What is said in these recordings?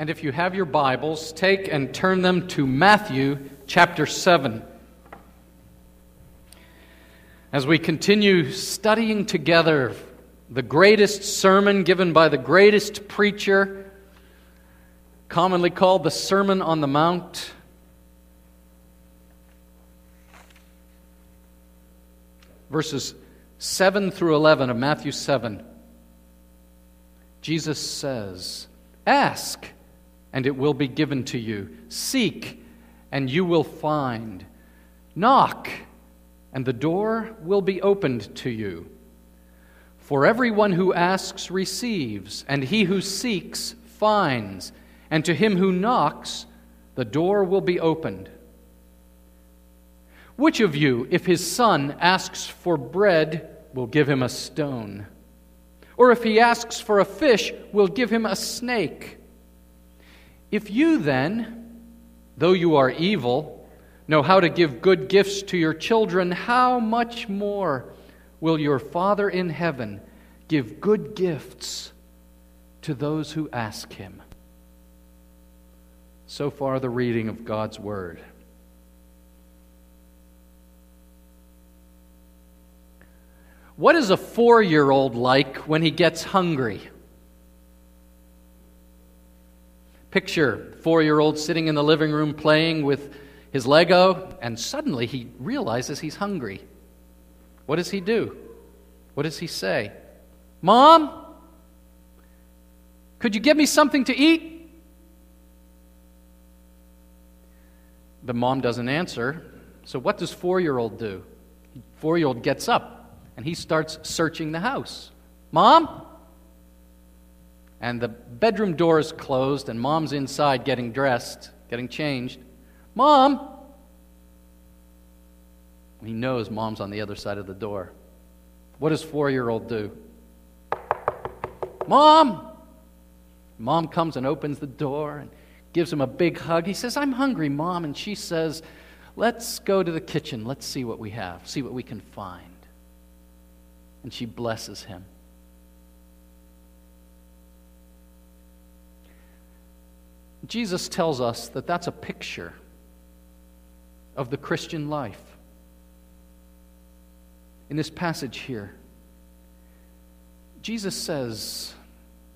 And if you have your Bibles, take and turn them to Matthew chapter 7. As we continue studying together the greatest sermon given by the greatest preacher, commonly called the Sermon on the Mount, verses 7 through 11 of Matthew 7, Jesus says, Ask and it will be given to you. Seek, and you will find. Knock, and the door will be opened to you. For everyone who asks receives, and he who seeks finds, and to him who knocks, the door will be opened. Which of you, if his son asks for bread, will give him a stone? Or if he asks for a fish, will give him a snake? If you then, though you are evil, know how to give good gifts to your children, how much more will your Father in heaven give good gifts to those who ask him? So far, the reading of God's Word. What is a four year old like when he gets hungry? Picture four year old sitting in the living room playing with his Lego, and suddenly he realizes he's hungry. What does he do? What does he say? Mom, could you give me something to eat? The mom doesn't answer. So, what does four year old do? Four year old gets up and he starts searching the house. Mom, and the bedroom door is closed, and mom's inside getting dressed, getting changed. Mom! He knows mom's on the other side of the door. What does four year old do? Mom! Mom comes and opens the door and gives him a big hug. He says, I'm hungry, Mom. And she says, Let's go to the kitchen. Let's see what we have, see what we can find. And she blesses him. Jesus tells us that that's a picture of the Christian life. In this passage here, Jesus says,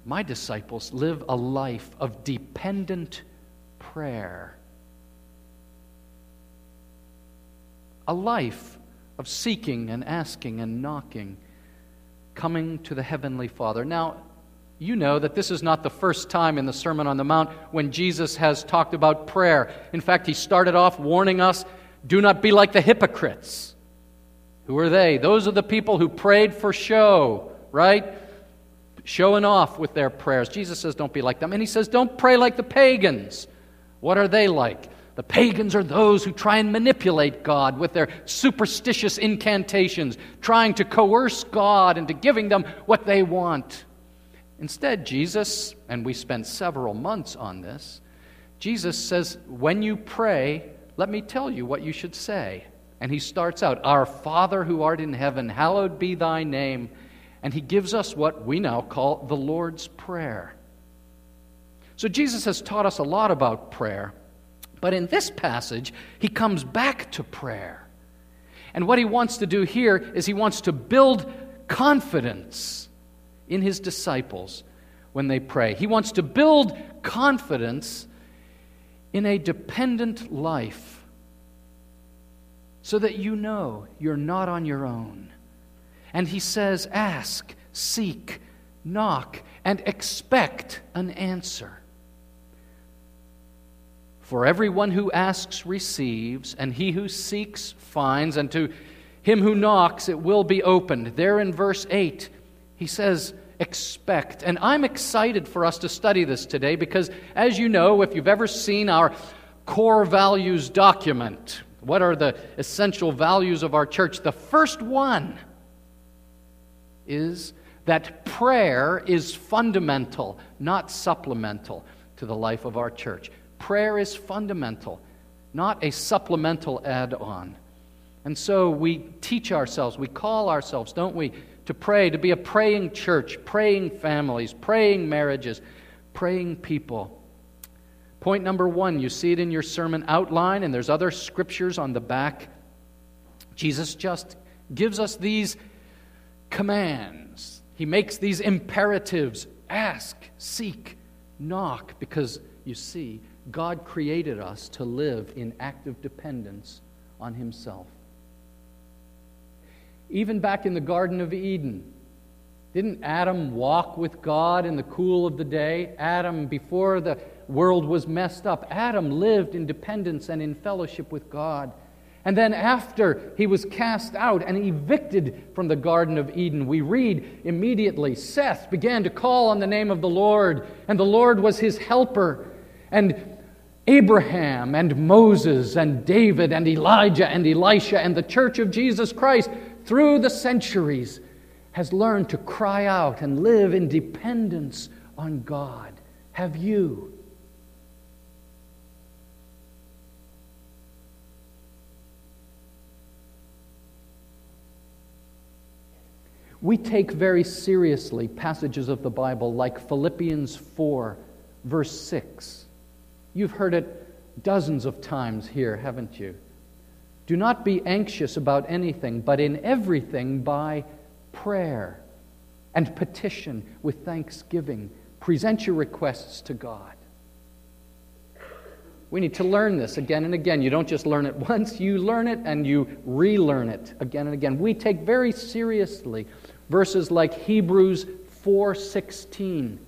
My disciples live a life of dependent prayer, a life of seeking and asking and knocking, coming to the Heavenly Father. Now, you know that this is not the first time in the Sermon on the Mount when Jesus has talked about prayer. In fact, he started off warning us do not be like the hypocrites. Who are they? Those are the people who prayed for show, right? Showing off with their prayers. Jesus says, don't be like them. And he says, don't pray like the pagans. What are they like? The pagans are those who try and manipulate God with their superstitious incantations, trying to coerce God into giving them what they want. Instead, Jesus, and we spent several months on this, Jesus says, When you pray, let me tell you what you should say. And he starts out, Our Father who art in heaven, hallowed be thy name. And he gives us what we now call the Lord's Prayer. So Jesus has taught us a lot about prayer, but in this passage, he comes back to prayer. And what he wants to do here is he wants to build confidence in his disciples when they pray. He wants to build confidence in a dependent life so that you know you're not on your own. And he says, Ask, seek, knock, and expect an answer. For everyone who asks receives, and he who seeks finds, and to him who knocks it will be opened. There in verse 8, he says, expect. And I'm excited for us to study this today because, as you know, if you've ever seen our core values document, what are the essential values of our church? The first one is that prayer is fundamental, not supplemental to the life of our church. Prayer is fundamental, not a supplemental add on. And so we teach ourselves, we call ourselves, don't we? To pray, to be a praying church, praying families, praying marriages, praying people. Point number one, you see it in your sermon outline, and there's other scriptures on the back. Jesus just gives us these commands. He makes these imperatives ask, seek, knock, because you see, God created us to live in active dependence on Himself. Even back in the Garden of Eden, didn't Adam walk with God in the cool of the day? Adam, before the world was messed up, Adam lived in dependence and in fellowship with God. And then, after he was cast out and evicted from the Garden of Eden, we read immediately Seth began to call on the name of the Lord, and the Lord was his helper. And Abraham and Moses and David and Elijah and Elisha and the church of Jesus Christ through the centuries has learned to cry out and live in dependence on God. Have you? We take very seriously passages of the Bible like Philippians 4, verse 6. You've heard it dozens of times here, haven't you? Do not be anxious about anything, but in everything by prayer and petition with thanksgiving. Present your requests to God. We need to learn this again and again. You don't just learn it once, you learn it and you relearn it again and again. We take very seriously verses like Hebrews 4:16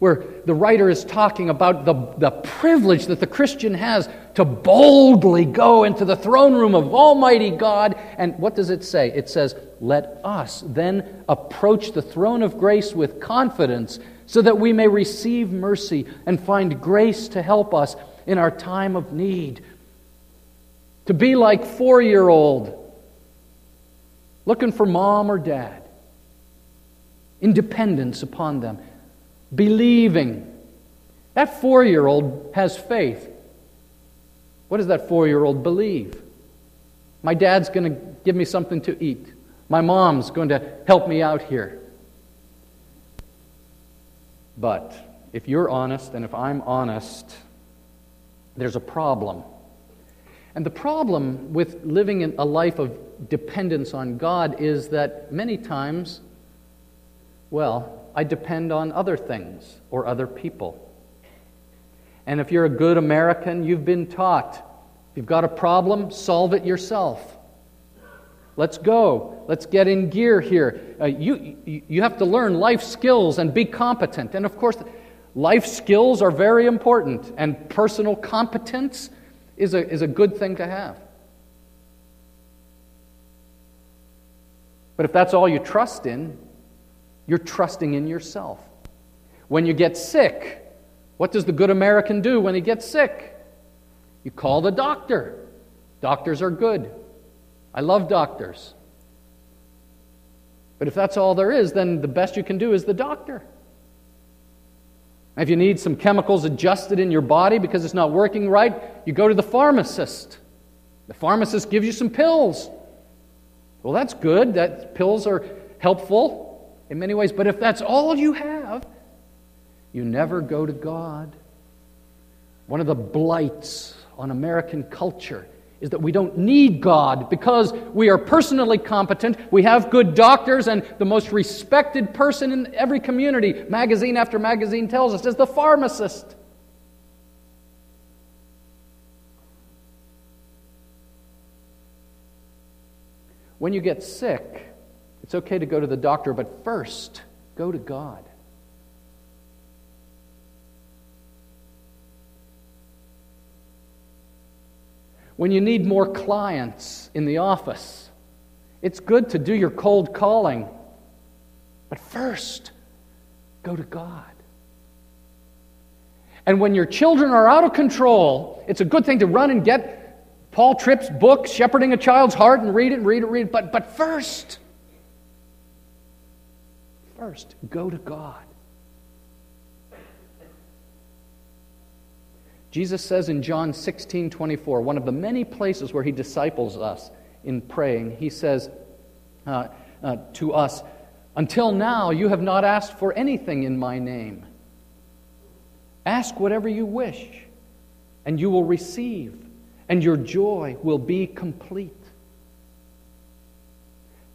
where the writer is talking about the, the privilege that the Christian has to boldly go into the throne room of Almighty God. And what does it say? It says, Let us then approach the throne of grace with confidence so that we may receive mercy and find grace to help us in our time of need. To be like four year old looking for mom or dad. Independence upon them. Believing. That four year old has faith. What does that four year old believe? My dad's going to give me something to eat. My mom's going to help me out here. But if you're honest and if I'm honest, there's a problem. And the problem with living in a life of dependence on God is that many times, well, I depend on other things or other people. And if you're a good American, you've been taught if you've got a problem, solve it yourself. Let's go. Let's get in gear here. Uh, you, you have to learn life skills and be competent. And of course, life skills are very important, and personal competence is a, is a good thing to have. But if that's all you trust in, you're trusting in yourself. When you get sick, what does the good American do when he gets sick? You call the doctor. Doctors are good. I love doctors. But if that's all there is, then the best you can do is the doctor. If you need some chemicals adjusted in your body because it's not working right, you go to the pharmacist. The pharmacist gives you some pills. Well, that's good. That pills are helpful in many ways, but if that's all you have, you never go to God. One of the blights on American culture is that we don't need God because we are personally competent. We have good doctors, and the most respected person in every community, magazine after magazine tells us, is the pharmacist. When you get sick, it's okay to go to the doctor, but first, go to God. when you need more clients in the office. It's good to do your cold calling, but first, go to God. And when your children are out of control, it's a good thing to run and get Paul Tripp's book, Shepherding a Child's Heart, and read it, read it, read it. But, but first, first, go to God. Jesus says in John 16 24, one of the many places where he disciples us in praying, he says uh, uh, to us, Until now, you have not asked for anything in my name. Ask whatever you wish, and you will receive, and your joy will be complete.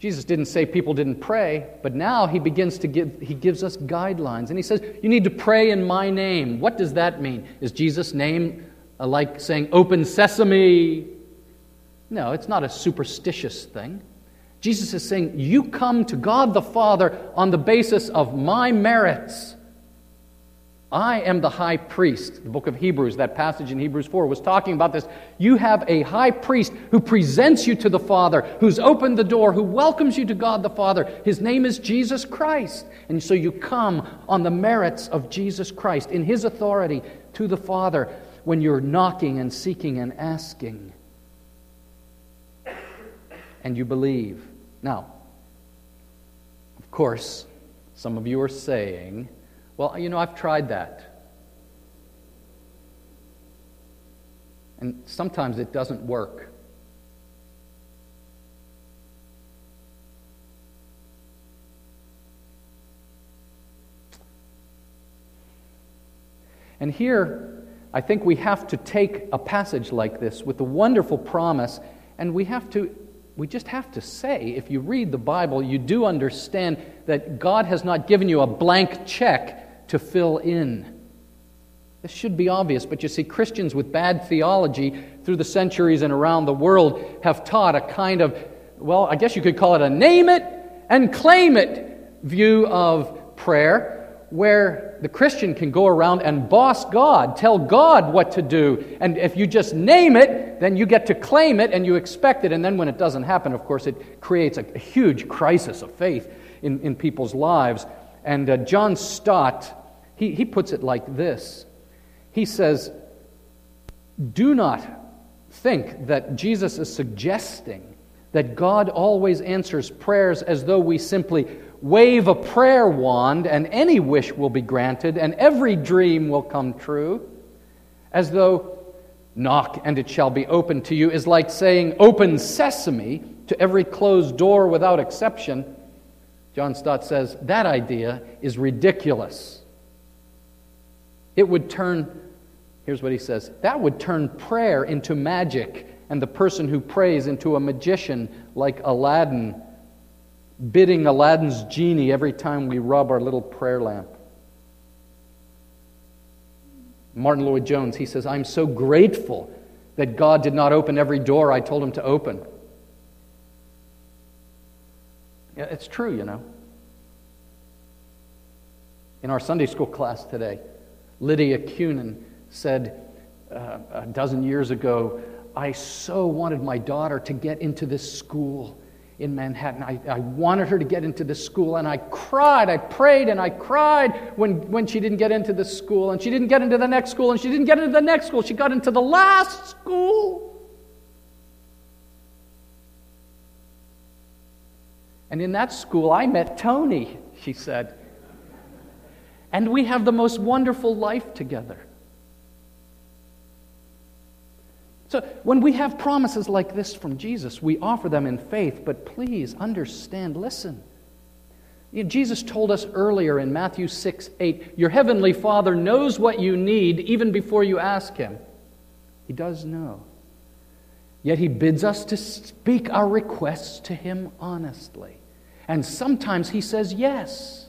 Jesus didn't say people didn't pray, but now he begins to give, he gives us guidelines. And he says, You need to pray in my name. What does that mean? Is Jesus' name uh, like saying, Open sesame? No, it's not a superstitious thing. Jesus is saying, You come to God the Father on the basis of my merits. I am the high priest. The book of Hebrews, that passage in Hebrews 4, was talking about this. You have a high priest who presents you to the Father, who's opened the door, who welcomes you to God the Father. His name is Jesus Christ. And so you come on the merits of Jesus Christ, in his authority to the Father, when you're knocking and seeking and asking. And you believe. Now, of course, some of you are saying, well, you know, I've tried that. And sometimes it doesn't work. And here, I think we have to take a passage like this with the wonderful promise, and we have to, we just have to say, if you read the Bible, you do understand that God has not given you a blank check to fill in. This should be obvious, but you see, Christians with bad theology through the centuries and around the world have taught a kind of, well, I guess you could call it a name it and claim it view of prayer, where the Christian can go around and boss God, tell God what to do. And if you just name it, then you get to claim it and you expect it. And then when it doesn't happen, of course, it creates a, huge crisis of faith in, in people's lives. And uh, John Stott, he, he puts it like this He says, Do not think that Jesus is suggesting that God always answers prayers as though we simply wave a prayer wand and any wish will be granted and every dream will come true, as though knock and it shall be opened to you is like saying open sesame to every closed door without exception. John Stott says that idea is ridiculous. It would turn, here's what he says that would turn prayer into magic and the person who prays into a magician like Aladdin, bidding Aladdin's genie every time we rub our little prayer lamp. Martyn Lloyd-Jones, he says, I'm so grateful that God did not open every door I told him to open. Yeah, it's true, you know. In our Sunday school class today, Lydia Cunin said uh, a dozen years ago, I so wanted my daughter to get into this school in Manhattan. I, I, wanted her to get into this school, and I cried. I prayed and I cried when, when she didn't get into this school, and she didn't get into the next school, and she didn't get into the next school. She got into the last school. And in that school, I met Tony, she said. And we have the most wonderful life together. So, when we have promises like this from Jesus, we offer them in faith, but please understand, listen. You know, Jesus told us earlier in Matthew 6 8, Your heavenly Father knows what you need even before you ask Him. He does know. Yet He bids us to speak our requests to Him honestly. And sometimes He says yes.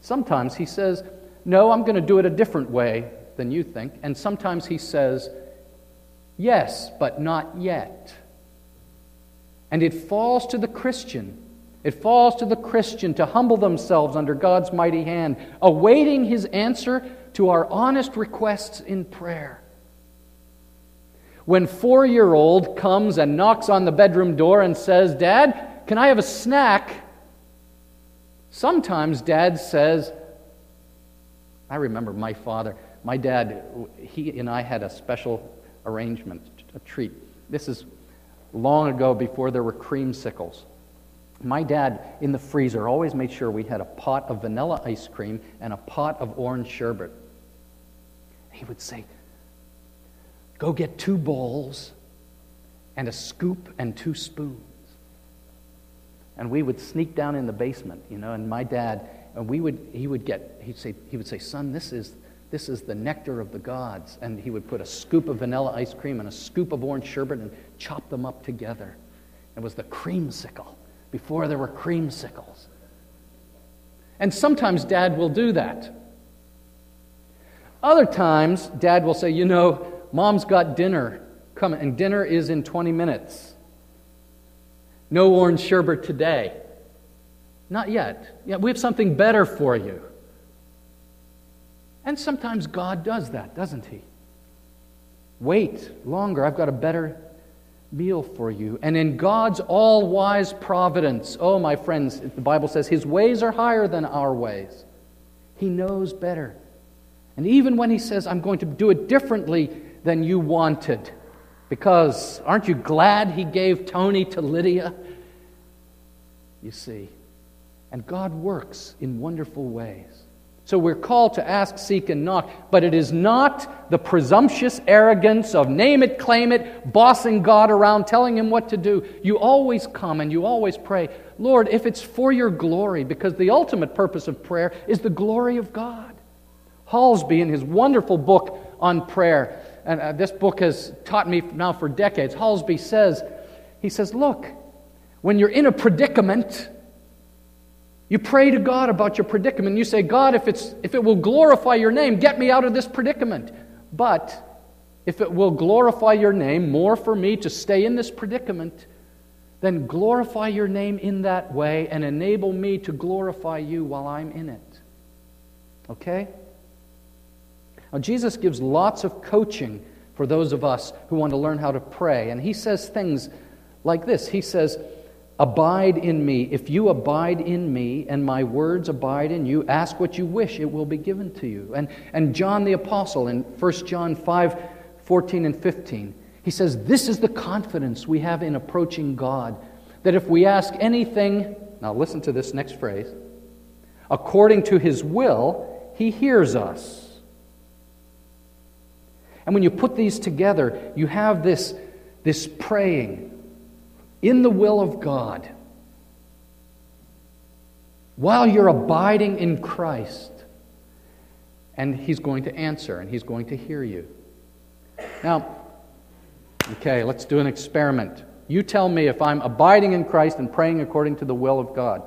Sometimes He says, No, I'm going to do it a different way than you think. And sometimes He says, Yes, but not yet. And it falls to the Christian. It falls to the Christian to humble themselves under God's mighty hand, awaiting His answer to our honest requests in prayer. When four year old comes and knocks on the bedroom door and says, Dad, can I have a snack? Sometimes dad says, I remember my father. My dad, he and I had a special arrangement, a treat. This is long ago before there were creamsicles. My dad, in the freezer, always made sure we had a pot of vanilla ice cream and a pot of orange sherbet. He would say, Go get two bowls and a scoop and two spoons. And we would sneak down in the basement, you know, and my dad, and we would, he would get, he'd say, he would say, son, this is, this is the nectar of the gods. And he would put a scoop of vanilla ice cream and a scoop of orange sherbet and chop them up together. It was the creamsicle before there were creamsicles. And sometimes dad will do that. Other times, dad will say, You know, mom's got dinner coming, and dinner is in 20 minutes. No orange sherbet today. Not yet. Yeah, we have something better for you. And sometimes God does that, doesn't He? Wait longer. I've got a better meal for you. And in God's all wise providence, oh, my friends, the Bible says His ways are higher than our ways. He knows better. And even when He says, I'm going to do it differently than you wanted, because aren't you glad He gave Tony to Lydia? You see. And God works in wonderful ways. So we're called to ask, seek, and knock, but it is not the presumptuous arrogance of name it, claim it, bossing God around, telling Him what to do. You always come and you always pray, Lord, if it's for your glory, because the ultimate purpose of prayer is the glory of God. Hallesby, in his wonderful book on prayer, and uh, this book has taught me now for decades, Hallesby says, he says, Look, when you're in a predicament, you pray to God about your predicament. You say, God, if, it's, if it will glorify your name, get me out of this predicament. But if it will glorify your name more for me to stay in this predicament, then glorify your name in that way and enable me to glorify you while I'm in it. Okay? Now, Jesus gives lots of coaching for those of us who want to learn how to pray. And he says things like this He says, Abide in me. If you abide in me and my words abide in you, ask what you wish, it will be given to you. And, and John the Apostle in 1 John 5 14 and 15, he says, This is the confidence we have in approaching God, that if we ask anything, now listen to this next phrase, according to his will, he hears us. And when you put these together, you have this, this praying in the will of God, while you're abiding in Christ, and He's going to answer and He's going to hear you. Now, okay, let's do an experiment. You tell me if I'm abiding in Christ and praying according to the will of God.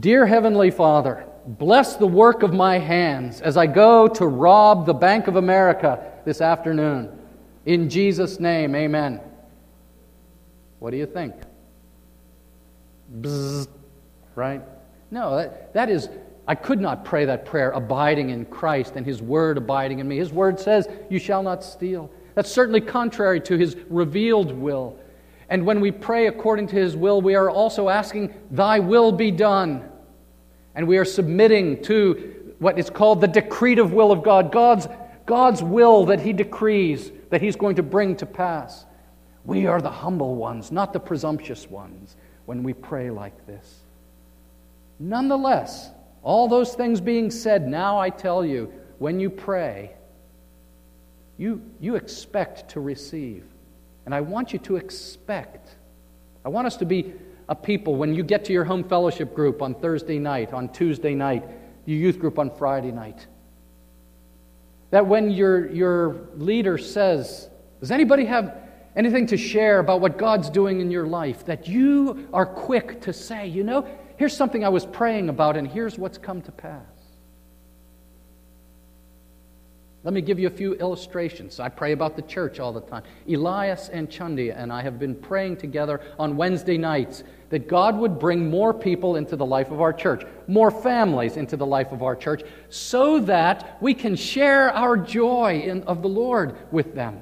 Dear Heavenly Father, bless the work of my hands as I go to rob the Bank of America this afternoon. In Jesus' name, amen. What do you think? Right? No, that, that is, I could not pray that prayer abiding in Christ and His Word abiding in me. His Word says, You shall not steal. That's certainly contrary to His revealed will. And when we pray according to His will, we are also asking, Thy will be done. And we are submitting to what is called the decretive will of God, God's, God's will that He decrees that He's going to bring to pass. We are the humble ones, not the presumptuous ones, when we pray like this. Nonetheless, all those things being said, now I tell you, when you pray, you, you expect to receive. And I want you to expect. I want us to be a people, when you get to your home fellowship group on Thursday night, on Tuesday night, your youth group on Friday night, that when your, your leader says, Does anybody have anything to share about what God's doing in your life? That you are quick to say, You know, here's something I was praying about, and here's what's come to pass. Let me give you a few illustrations. I pray about the church all the time. Elias and Chundi and I have been praying together on Wednesday nights that God would bring more people into the life of our church, more families into the life of our church, so that we can share our joy in, of the Lord with them.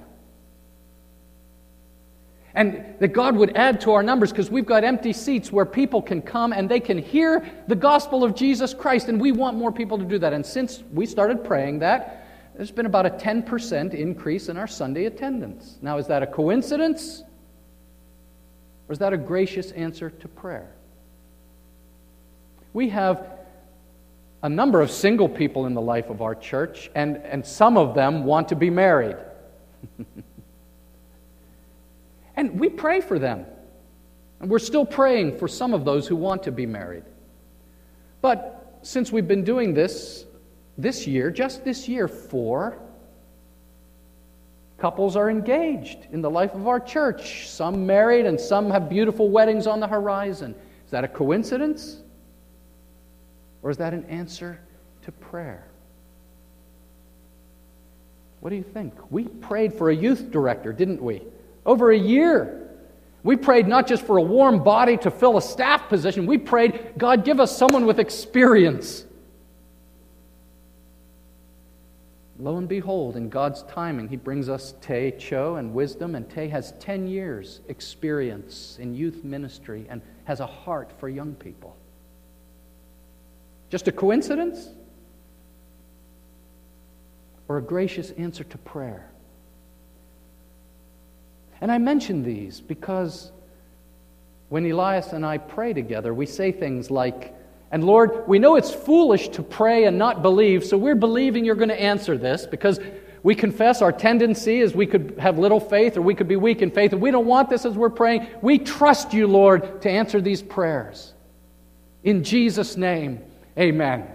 And that God would add to our numbers because we've got empty seats where people can come and they can hear the gospel of Jesus Christ, and we want more people to do that. And since we started praying that, there's been about a 10% increase in our Sunday attendance. Now, is that a coincidence? Or is that a gracious answer to prayer? We have a number of single people in the life of our church, and, and some of them want to be married. and we pray for them. And we're still praying for some of those who want to be married. But since we've been doing this this year, just this year, four couples are engaged in the life of our church. Some married, and some have beautiful weddings on the horizon. Is that a coincidence? Or is that an answer to prayer? What do you think? We prayed for a youth director, didn't we? Over a year. We prayed not just for a warm body to fill a staff position, we prayed, God, give us someone with experience. Lo and behold, in God's timing, He brings us Tay Cho and wisdom, and Tay has 10 years' experience in youth ministry and has a heart for young people. Just a coincidence? Or a gracious answer to prayer? And I mention these because when Elias and I pray together, we say things like, and Lord, we know it's foolish to pray and not believe, so we're believing you're going to answer this because we confess our tendency is we could have little faith or we could be weak in faith, and we don't want this as we're praying. We trust you, Lord, to answer these prayers. In Jesus' name, amen.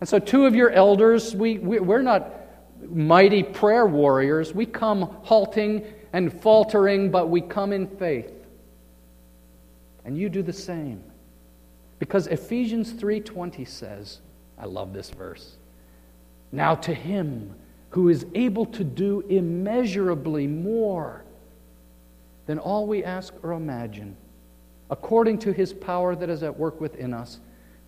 And so, two of your elders, we, we, we're not mighty prayer warriors. We come halting and faltering, but we come in faith. And you do the same. Because Ephesians 3:20 says, I love this verse. Now to him who is able to do immeasurably more than all we ask or imagine, according to his power that is at work within us,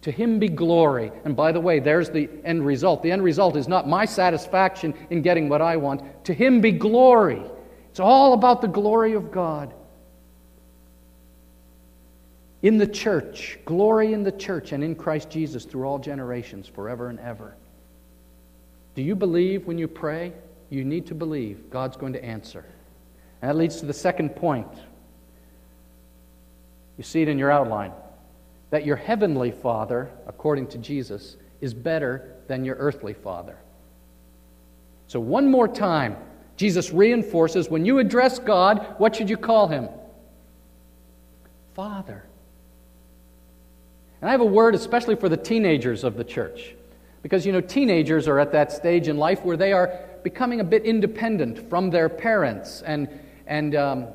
to him be glory. And by the way, there's the end result. The end result is not my satisfaction in getting what I want. To him be glory it's all about the glory of God. In the church, glory in the church and in Christ Jesus through all generations, forever and ever. Do you believe when you pray? You need to believe God's going to answer. And that leads to the second point. You see it in your outline that your heavenly Father, according to Jesus, is better than your earthly Father. So, one more time, Jesus reinforces when you address God, what should you call him? Father. And I have a word especially for the teenagers of the church. Because, you know, teenagers are at that stage in life where they are becoming a bit independent from their parents. And, and um,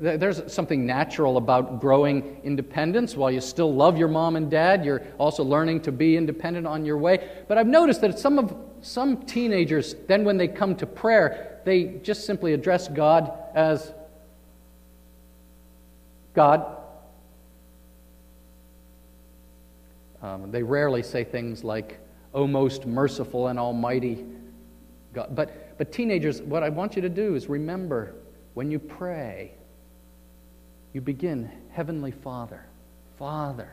th- there's something natural about growing independence. While you still love your mom and dad, you're also learning to be independent on your way. But I've noticed that some, of, some teenagers, then when they come to prayer, they just simply address God as God. Um, they rarely say things like, O most merciful and almighty God. But, but teenagers, what I want you to do is remember when you pray, you begin, Heavenly Father, Father,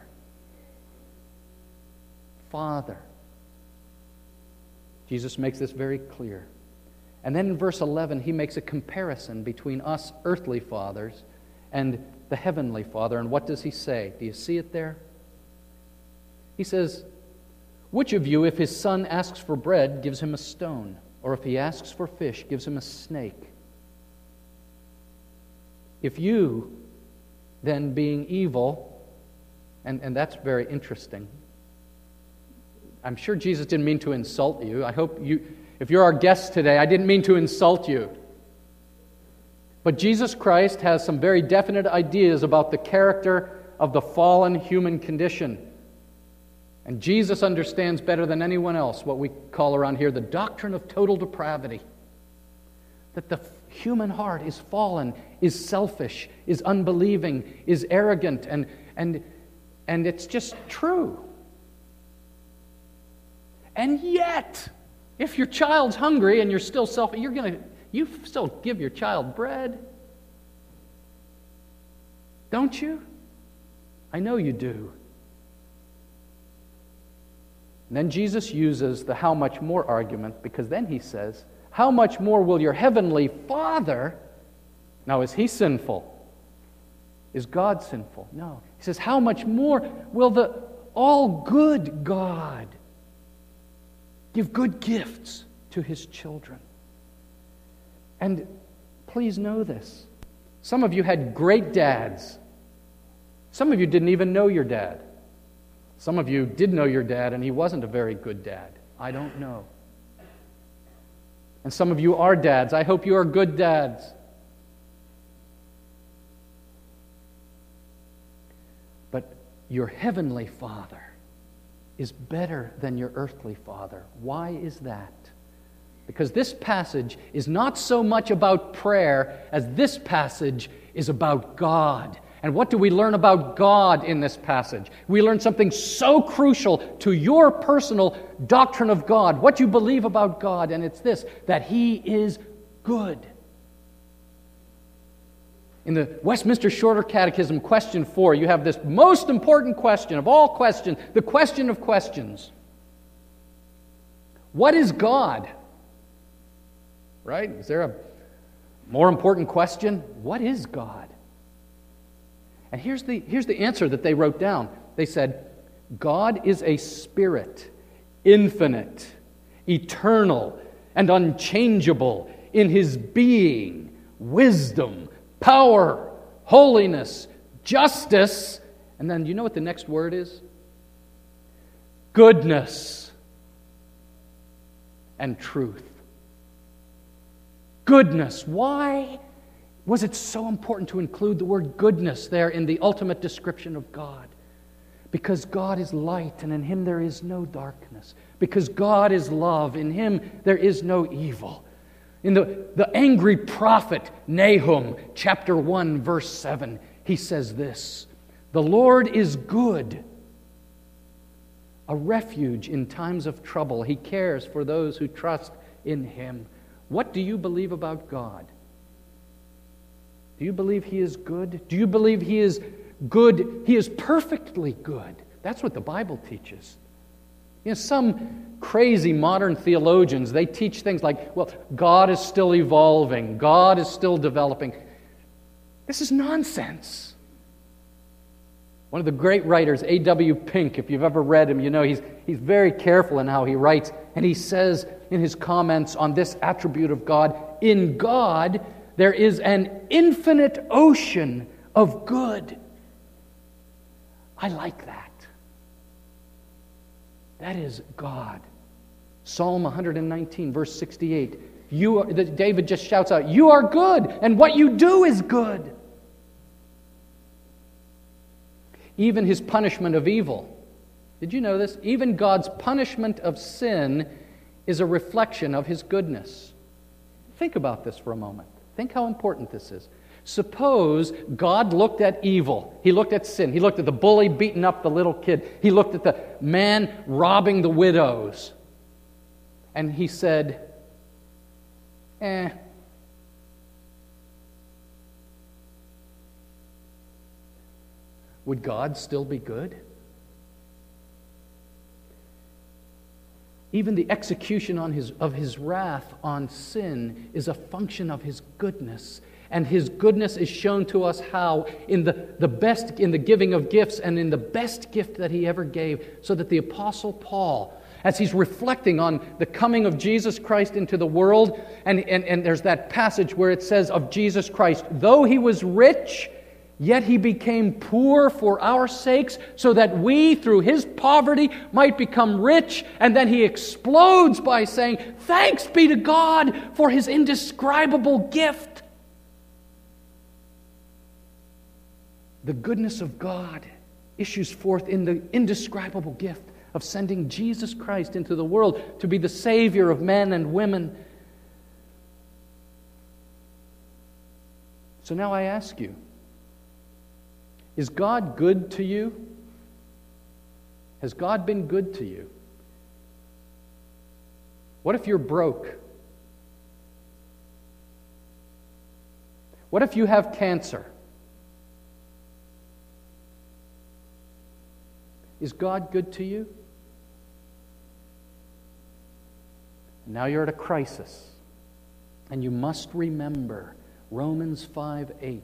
Father. Jesus makes this very clear. And then in verse 11, he makes a comparison between us earthly fathers and the heavenly Father. And what does he say? Do you see it there? He says, Which of you, if his son asks for bread, gives him a stone? Or if he asks for fish, gives him a snake? If you, then being evil, and, and that's very interesting. I'm sure Jesus didn't mean to insult you. I hope you if you're our guest today, I didn't mean to insult you. But Jesus Christ has some very definite ideas about the character of the fallen human condition. And Jesus understands better than anyone else what we call around here the doctrine of total depravity. That the human heart is fallen, is selfish, is unbelieving, is arrogant, and, and, and it's just true. And yet, if your child's hungry and you're still selfish, you're going to, you still give your child bread. Don't you? I know you do. And then Jesus uses the how much more argument because then he says, How much more will your heavenly Father? Now, is he sinful? Is God sinful? No. He says, How much more will the all good God give good gifts to his children. And please know this. Some of you had great dads. Some of you didn't even know your dad. Some of you did know your dad, and he wasn't a very good dad. I don't know. And some of you are dads. I hope you are good dads. But your heavenly Father is better than your earthly father. Why is that? Because this passage is not so much about prayer as this passage is about God. And what do we learn about God in this passage? We learn something so crucial to your personal doctrine of God, what you believe about God, and it's this that He is good. In the Westminster Shorter Catechism, question four, you have this most important question of all questions, the question of questions. What is God? Right? Is there a more important question? What is God? And here's the, here's the answer that they wrote down. They said, God is a spirit, infinite, eternal, and unchangeable in his being, wisdom, power, holiness, justice, and then you know what the next word is? Goodness and truth. Goodness. Why was it so important to include the word goodness there in the ultimate description of God? Because God is light, and in Him there is no darkness. Because God is love, in Him there is no evil. In the, the angry prophet Nahum, chapter 1, verse 7, he says this The Lord is good, a refuge in times of trouble. He cares for those who trust in him. What do you believe about God? Do you believe he is good? Do you believe he is good? He is perfectly good. That's what the Bible teaches. You know, some crazy modern theologians, they teach things like, well, God is still evolving, God is still developing. This is nonsense. One of the great writers, A.W. Pink, if you've ever read him, you know he's, he's very careful in how he writes. And he says in his comments on this attribute of God in God, there is an infinite ocean of good. I like that. That is God. Psalm 119, verse 68. You are, David just shouts out, You are good, and what you do is good. Even his punishment of evil. Did you know this? Even God's punishment of sin is a reflection of his goodness. Think about this for a moment. Think how important this is. Suppose God looked at evil. He looked at sin. He looked at the bully beating up the little kid. He looked at the man robbing the widows. And he said, eh. Would God still be good? Even the execution on his, of his wrath on sin is a function of his goodness. And his goodness is shown to us how in the, the best in the giving of gifts and in the best gift that he ever gave so that the apostle paul as he's reflecting on the coming of jesus christ into the world and, and, and there's that passage where it says of jesus christ though he was rich Yet he became poor for our sakes, so that we, through his poverty, might become rich. And then he explodes by saying, Thanks be to God for his indescribable gift. the goodness of God issues forth in the indescribable gift of sending Jesus Christ into the world to be the Savior of men and women. So now I ask you is God good to you? Has God been good to you? What if you're broke? What if you have cancer? Is God good to you? Now you're at a crisis, and you must remember Romans 5 8.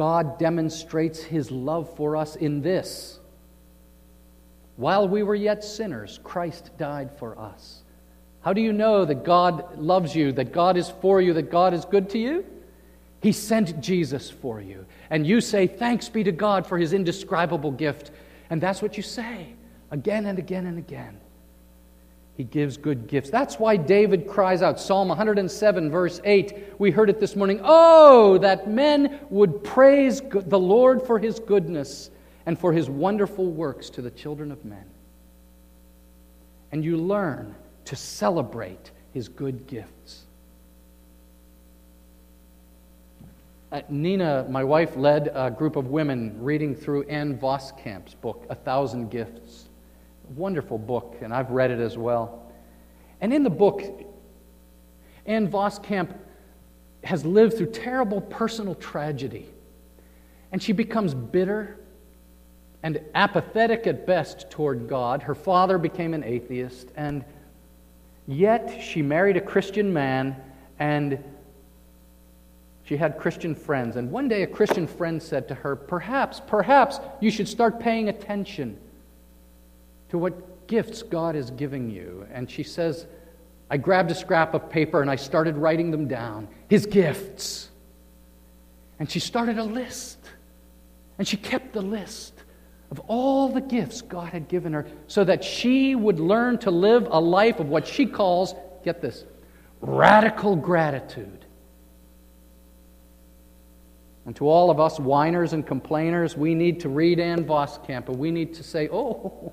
God demonstrates his love for us in this. While we were yet sinners, Christ died for us. How do you know that God loves you, that God is for you, that God is good to you? He sent Jesus for you. And you say, Thanks be to God for his indescribable gift. And that's what you say again and again and again. He gives good gifts. That's why David cries out, Psalm 107, verse 8. We heard it this morning. Oh, that men would praise the Lord for his goodness and for his wonderful works to the children of men. And you learn to celebrate his good gifts. Uh, Nina, my wife, led a group of women reading through Ann Voskamp's book, A Thousand Gifts. Wonderful book, and I've read it as well. And in the book, Ann Voskamp has lived through terrible personal tragedy. And she becomes bitter and apathetic at best toward God. Her father became an atheist, and yet she married a Christian man and she had Christian friends. And one day a Christian friend said to her, Perhaps, perhaps you should start paying attention to what gifts God is giving you. And she says, I grabbed a scrap of paper and I started writing them down. His gifts. And she started a list. And she kept the list of all the gifts God had given her so that she would learn to live a life of what she calls, get this, radical gratitude. And to all of us whiners and complainers, we need to read Ann Voskamp and we need to say, oh,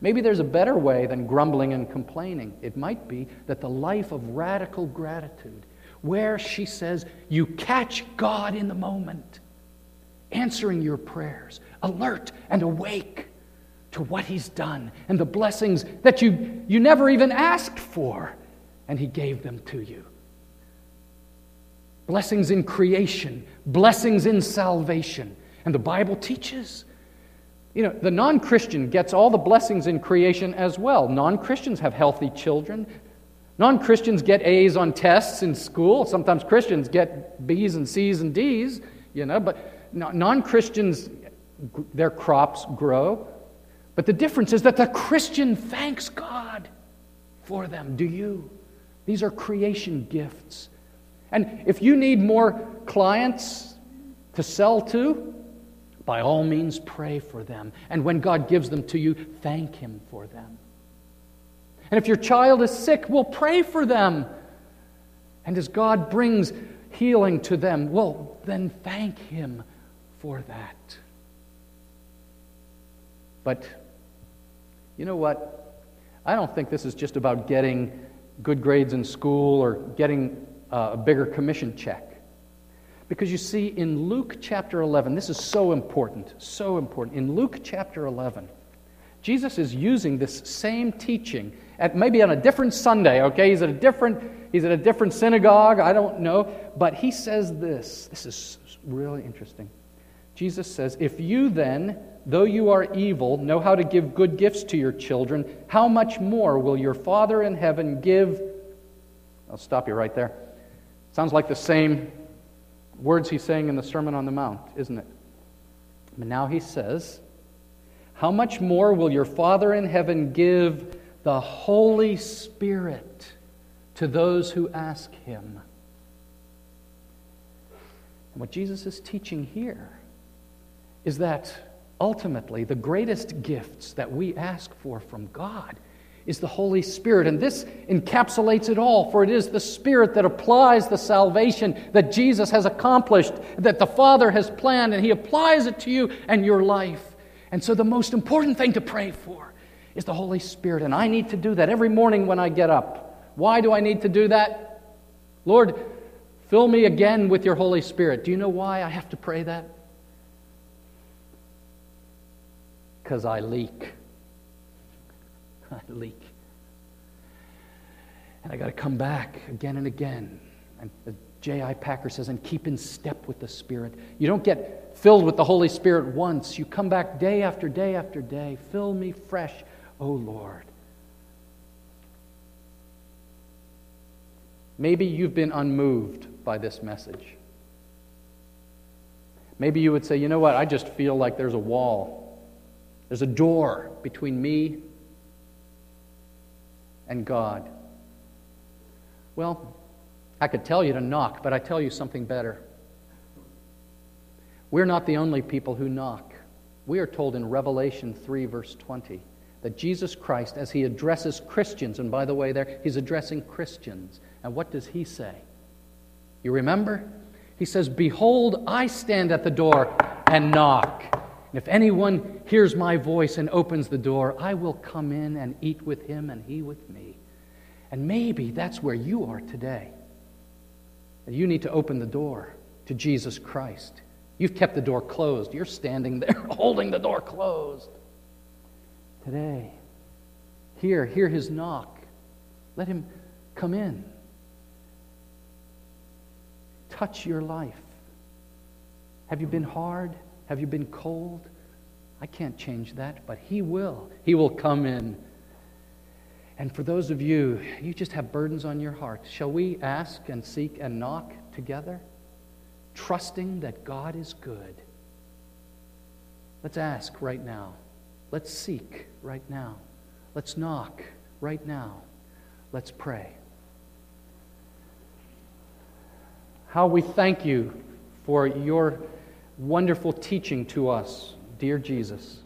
maybe there's a better way than grumbling and complaining. It might be that the life of radical gratitude, where she says, you catch God in the moment, answering your prayers, alert and awake to what He's done and the blessings that you, you never even asked for, and He gave them to you blessings in creation, blessings in salvation. And the Bible teaches. You know, the non Christian gets all the blessings in creation as well. Non Christians have healthy children. Non Christians get A's on tests in school. Sometimes Christians get B's and C's and D's, you know, but non Christians, their crops grow. But the difference is that the Christian thanks God for them. Do you? These are creation gifts. And if you need more clients to sell to, by all means pray for them. And when God gives them to you, thank Him for them. And if your child is sick, we'll pray for them. And as God brings healing to them, well, then thank Him for that. But you know what? I don't think this is just about getting good grades in school or getting uh, a bigger commission check. Because you see, in Luke chapter 11, this is so important, so important. In Luke chapter 11, Jesus is using this same teaching at maybe on a different Sunday, okay? He's at a different, he's at a different synagogue, I don't know, but he says this. This is really interesting. Jesus says, If you then, though you are evil, know how to give good gifts to your children, how much more will your Father in heaven give? I'll stop you right there. Sounds like the same words he's saying in the Sermon on the Mount, isn't it? But now he says, How much more will your Father in heaven give the Holy Spirit to those who ask him? And what Jesus is teaching here is that ultimately the greatest gifts that we ask for from God is the Holy Spirit. And this encapsulates it all, for it is the Spirit that applies the salvation that Jesus has accomplished, that the Father has planned, and He applies it to you and your life. And so, the most important thing to pray for is the Holy Spirit. And I need to do that every morning when I get up. Why do I need to do that? Lord, fill me again with your Holy Spirit. Do you know why I have to pray that? Because I leak. Leak. And I got to come back again and again. And J.I. Packer says, and keep in step with the Spirit. You don't get filled with the Holy Spirit once. You come back day after day after day. Fill me fresh, O Lord. Maybe you've been unmoved by this message. Maybe you would say, you know what, I just feel like there's a wall. There's a door between me and God? Well, I could tell you to knock, but I tell you something better. We're not the only people who knock. We are told in Revelation 3, verse 20, that Jesus Christ, as he addresses Christians, and by the way, there, he's addressing Christians. And what does he say? You remember? He says, Behold, I stand at the door and knock. And if anyone hears my voice and opens the door, I will come in and eat with him and he with me. And maybe that's where you are today. You need to open the door to Jesus Christ. You've kept the door closed. You're standing there holding the door closed. Today, hear, hear his knock. Let him come in. Touch your life. Have you been hard? Have you been cold? I can't change that, but he will. He will come in. And for those of you, you just have burdens on your heart. Shall we ask and seek and knock together? trusting that God is good. Let's ask right now. Let's seek right now. Let's knock right now. Let's pray. How we thank you for your wonderful teaching to us, dear Jesus.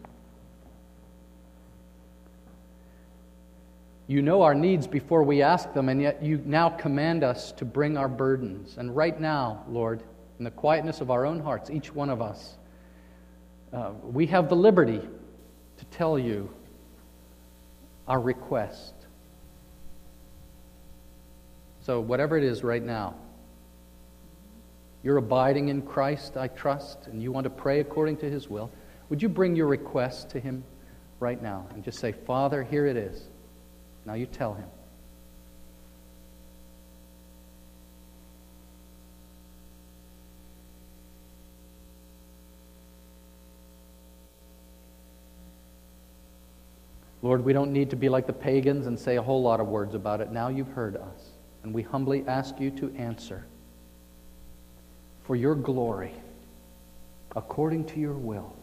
You know our needs before we ask them, and yet you now command us to bring our burdens. And right now, Lord, in the quietness of our own hearts, each one of us, uh, we have the liberty to tell you our request. So, whatever it is right now, you're abiding in Christ, I trust, and you want to pray according to his will. Would you bring your request to him right now and just say, Father, here it is. Now you tell him. Lord, we don't need to be like the pagans and say a whole lot of words about it. Now you've heard us, and we humbly ask you to answer for your glory, according to your will.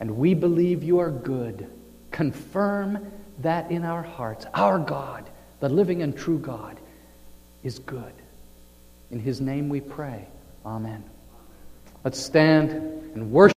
And we believe you are good. Confirm that in our hearts. Our God, the living and true God, is good. In his name we pray. Amen. Let's stand and worship.